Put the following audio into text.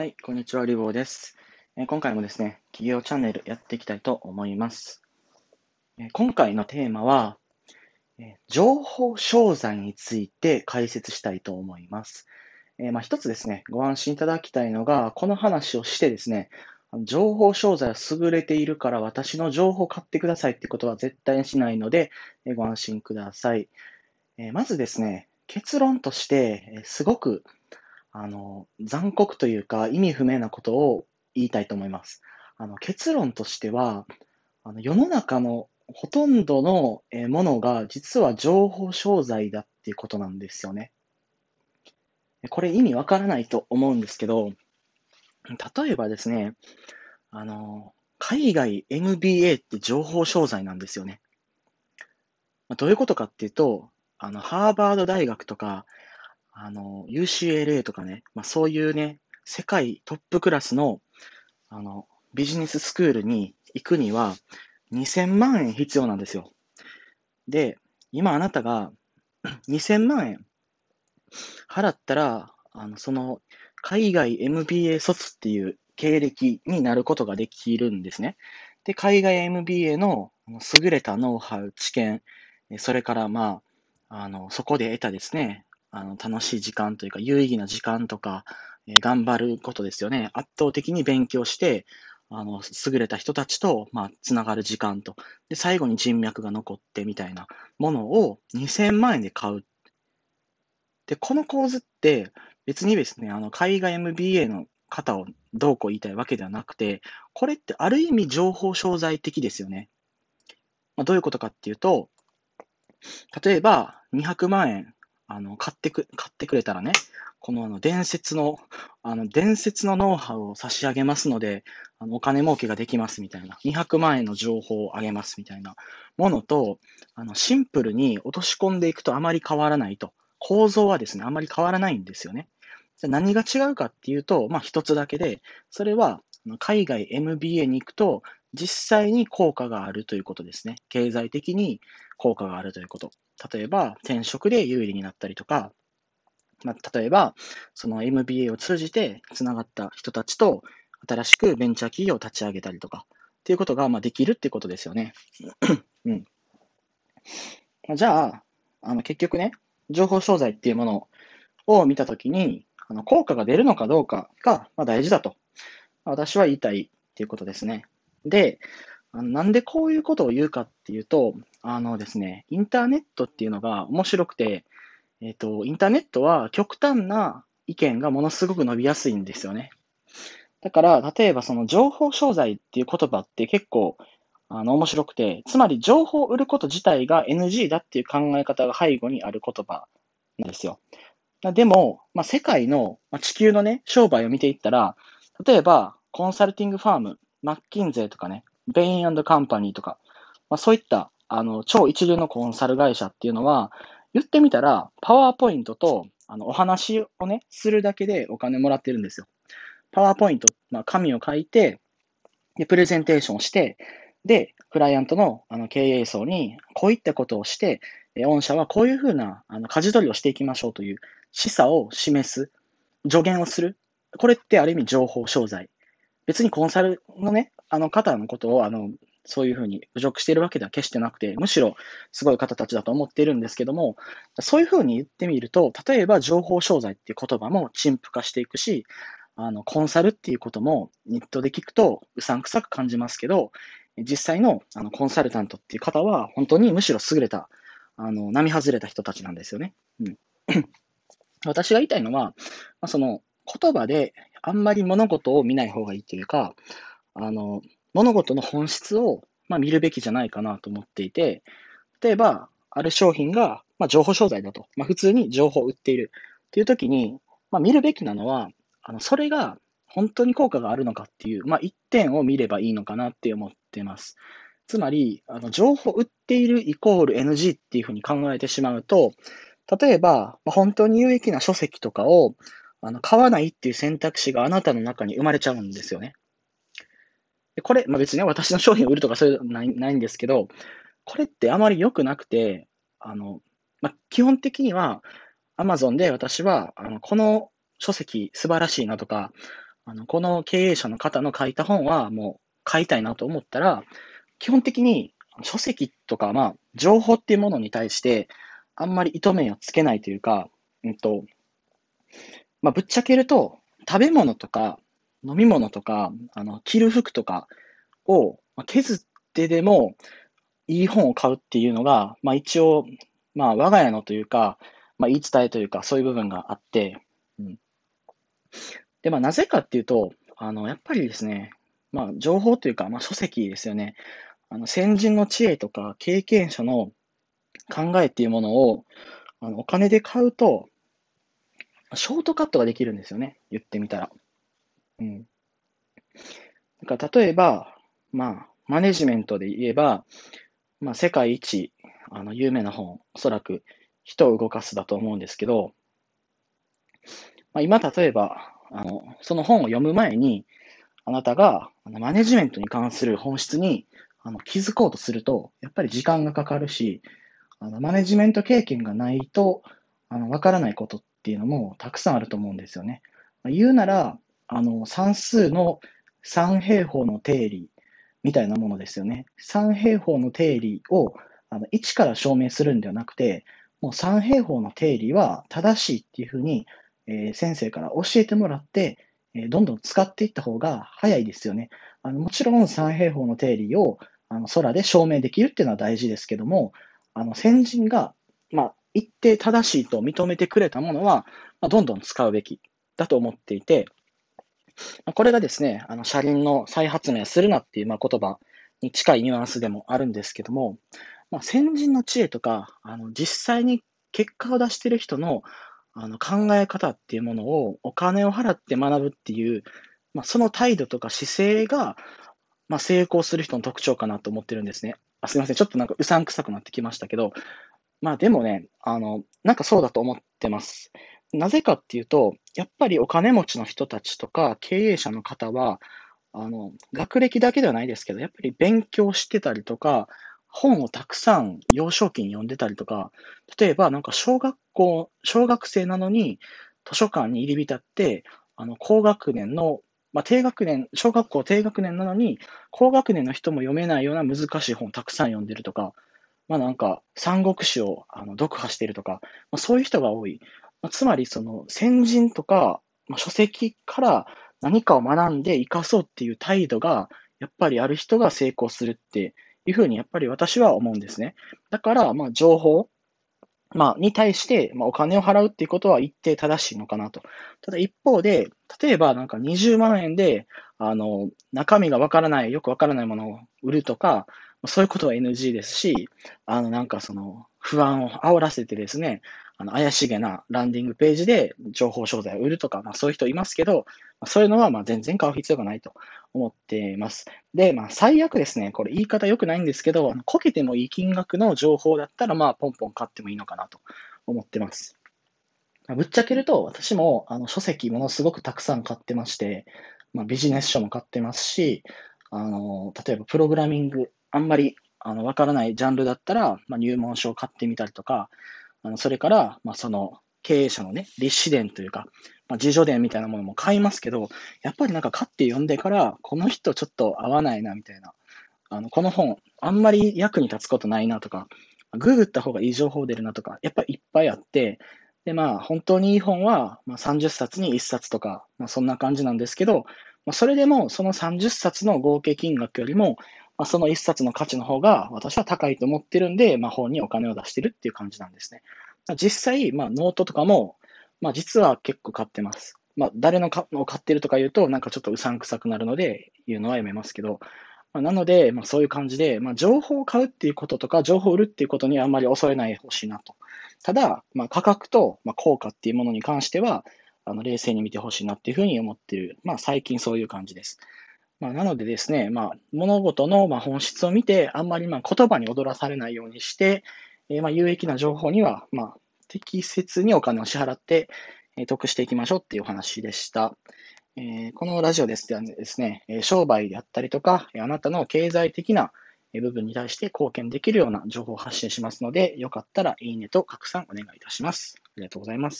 はい、こんにちは、リボーです。えー今回もですね、企業チャンネルやっていきたいと思います。えー今回のテーマは、えー情報商材について解説したいと思います。えーまあ、一つですね、ご安心いただきたいのが、この話をしてですね、あの情報商材は優れているから私の情報を買ってくださいってことは絶対にしないので、えーご安心ください。えーまずですね、結論として、えーすごくあの、残酷というか意味不明なことを言いたいと思います。あの、結論としては、あの世の中のほとんどのものが実は情報商材だっていうことなんですよね。これ意味わからないと思うんですけど、例えばですね、あの、海外 MBA って情報商材なんですよね。どういうことかっていうと、あの、ハーバード大学とか、あの、UCLA とかね、まあ、そういうね、世界トップクラスの、あの、ビジネススクールに行くには、2000万円必要なんですよ。で、今あなたが 2000万円払ったら、あの、その、海外 MBA 卒っていう経歴になることができるんですね。で、海外 MBA の優れたノウハウ、知見、それから、まあ、あの、そこで得たですね、あの、楽しい時間というか、有意義な時間とか、えー頑張ることですよね。圧倒的に勉強して、あの、優れた人たちと、まあ、つながる時間と、で、最後に人脈が残ってみたいなものを2000万円で買う。で、この構図って、別にですね、あの、海外 MBA の方をどうこう言いたいわけではなくて、これってある意味情報商材的ですよね。まあ、どういうことかっていうと、例えば200万円あの買ってく買ってくれたらね、このあの伝説の、あの伝説のノウハウを差し上げますので、あのお金儲けができますみたいな、200万円の情報をあげますみたいなものと、あのシンプルに落とし込んでいくとあまり変わらないと。構造はですね、あまり変わらないんですよね。じゃ何が違うかっていうと、まあ一つだけで、それは海外 MBA に行くと、実際に効果があるということですね。経済的に効果があるということ。例えば、転職で有利になったりとか、まあ、例えば、その MBA を通じてつながった人たちと、新しくベンチャー企業を立ち上げたりとか、っていうことがまあできるっていうことですよね。うん。じゃあ、あの結局ね、情報商材っていうものを見たときに、あの効果が出るのかどうかがまあ大事だと、私は言いたいっていうことですね。で、なんでこういうことを言うかっていうと、あのですね、インターネットっていうのが面白くて、えっと、インターネットは極端な意見がものすごく伸びやすいんですよね。だから、例えばその情報商材っていう言葉って結構あの面白くて、つまり情報を売ること自体が NG だっていう考え方が背後にある言葉なんですよ。でも、まあ、世界の、まあ、地球のね、商売を見ていったら、例えばコンサルティングファーム、マッキンゼーとかね、ベインカンパニーとか、まあ、そういったあの超一流のコンサル会社っていうのは、言ってみたら、パワーポイントとあのお話をね、するだけでお金もらってるんですよ。パワーポイント、まあ、紙を書いて、で、プレゼンテーションして、で、クライアントのあの経営層に、こういったことをして、え御社はこういうふうなあの舵取りをしていきましょうという示唆を示す、助言をする。これってある意味情報商材。別にコンサルのね、あの方のことを、あの、そういうふうに侮辱しているわけでは決してなくて、むしろすごい方たちだと思っているんですけども、そういうふうに言ってみると、例えば情報商材っていう言葉も陳腐化していくし、あの、コンサルっていうこともネットで聞くとうさんくさく感じますけど、実際のあのコンサルタントっていう方は、本当にむしろ優れた、あの、並外れた人たちなんですよね。うん。私が言いたいのは、まあ、その言葉であんまり物事を見ない方がいいというか、あの、物事の本質を、まあ、見るべきじゃないかなと思っていて、例えば、ある商品が、まあ、情報商材だと、まあ、普通に情報を売っているっていう時に、まあ、見るべきなのは、あのそれが本当に効果があるのかっていう、まあ、一点を見ればいいのかなって思ってます。つまり、あの情報売っているイコール NG っていうふうに考えてしまうと、例えば、まあ、本当に有益な書籍とかをあの買わないっていう選択肢があなたの中に生まれちゃうんですよね。でこれ、まあ、別に私の商品を売るとかそういうのないないんですけど、これってあまり良くなくて、あの、まあ、基本的には Amazon で私は、あのこの書籍素晴らしいなとか、あの、この経営者の方の書いた本はもう買いたいなと思ったら、基本的に書籍とか、まあ、情報っていうものに対して、あんまり糸目をつけないというか、うんと、まあ、ぶっちゃけると、食べ物とか、飲み物とか、あの、着る服とかを削ってでも、いい本を買うっていうのが、まあ一応、まあ我が家のというか、まあ言い伝えというか、そういう部分があって、うん。で、まあなぜかっていうと、あの、やっぱりですね、まあ情報というか、まあ書籍ですよね。あの、先人の知恵とか経験者の考えっていうものを、あの、お金で買うと、ショートカットができるんですよね。言ってみたら。うん。だから例えば、まあ、マネジメントで言えば、まあ、世界一、あの、有名な本、おそらく人を動かすだと思うんですけど、まあ、今、例えば、あの、その本を読む前に、あなたがあのマネジメントに関する本質にあの気づこうとすると、やっぱり時間がかかるし、あのマネジメント経験がないと、あの、わからないことっっていうのもたくさんあると思うんですよね。言うなら、あの、算数の三平方の定理みたいなものですよね。三平方の定理をあの1から証明するんではなくて、もう三平方の定理は正しいっていうふうに、えー、先生から教えてもらって、えー、どんどん使っていった方が早いですよね。あのもちろん三平方の定理をあの空で証明できるっていうのは大事ですけども、あの先人が、まあ、一定正しいと認めてくれたものは、まあ、どんどん使うべきだと思っていて、これがですね、あの車輪の再発明するなっていうまあ言葉に近いニュアンスでもあるんですけども、まあ、先人の知恵とか、あの実際に結果を出している人のあの考え方っていうものをお金を払って学ぶっていう、まあ、その態度とか姿勢が、まあ、成功する人の特徴かなと思ってるんですね。あすみません。ちょっとなんかうさんくさくなってきましたけど、まあでもね、あの、なんかそうだと思ってます。なぜかっていうと、やっぱりお金持ちの人たちとか経営者の方は、あの、学歴だけではないですけど、やっぱり勉強してたりとか、本をたくさん幼少期に読んでたりとか、例えばなんか小学校、小学生なのに図書館に入り浸って、あの、高学年の、まあ、低学年、小学校低学年なのに、高学年の人も読めないような難しい本をたくさん読んでるとか、まあなんか、三国志をあの読破しているとか、まあ、そういう人が多い。まあ、つまり、その先人とか、まあ、書籍から何かを学んで生かそうっていう態度が、やっぱりある人が成功するっていうふうに、やっぱり私は思うんですね。だから、まあ、情報、まあ、に対して、まあ、お金を払うっていうことは一定正しいのかなと。ただ一方で、例えばなんか20万円で、あの、中身がわからない、よくわからないものを売るとか、そういうことは NG ですし、あの、なんかその、不安を煽らせてですね、あの、怪しげなランディングページで情報商材を売るとか、まあそういう人いますけど、まあ、そういうのはまあ全然買う必要がないと思っています。で、まあ最悪ですね、これ言い方良くないんですけど、こけてもいい金額の情報だったらまあポンポン買ってもいいのかなと思ってます。ぶっちゃけると、私もあの書籍ものすごくたくさん買ってまして、まあ、ビジネス書も買ってますし、あの、例えばプログラミング、あんまりあのわからないジャンルだったら、まあ、入門書を買ってみたりとか、あのそれから、まあ、その経営者のね、立志伝というか、まあ、自助伝みたいなものも買いますけど、やっぱりなんか買って読んでから、この人ちょっと合わないなみたいな、あのこの本、あんまり役に立つことないなとか、ググった方がいい情報出るなとか、やっぱりいっぱいあって、で、まあ、本当にいい本は、まあ、30冊に1冊とか、まあ、そんな感じなんですけど、まあ、それでも、その30冊の合計金額よりも、まあ、その1冊の価値の方が私は高いと思ってるんで、まあ、本にお金を出してるっていう感じなんですね。実際、まあ、ノートとかも、まあ、実は結構買ってます。まあ、誰のかを買ってるとか言うと、なんかちょっとうさんくさくなるので、言うのはやめますけど、まあ、なので、まあ、そういう感じで、まあ、情報を買うっていうこととか、情報を売るっていうことにはあんまり恐れないでほしいなと。ただ、まあ、価格と、まあ、効果っていうものに関しては、あの冷静に見てほしいなっていうふうに思ってる。まあ、最近そういう感じです。まあ、なのでですね、まあ、物事のま本質を見て、あんまりま言葉に踊らされないようにして、え、まあ有益な情報にはま適切にお金を支払って、え、得していきましょうっていうお話でした。えー、このラジオですですね、商売であったりとか、あなたの経済的な部分に対して貢献できるような情報を発信しますので、よかったらいいねと拡散お願いいたします。ありがとうございます。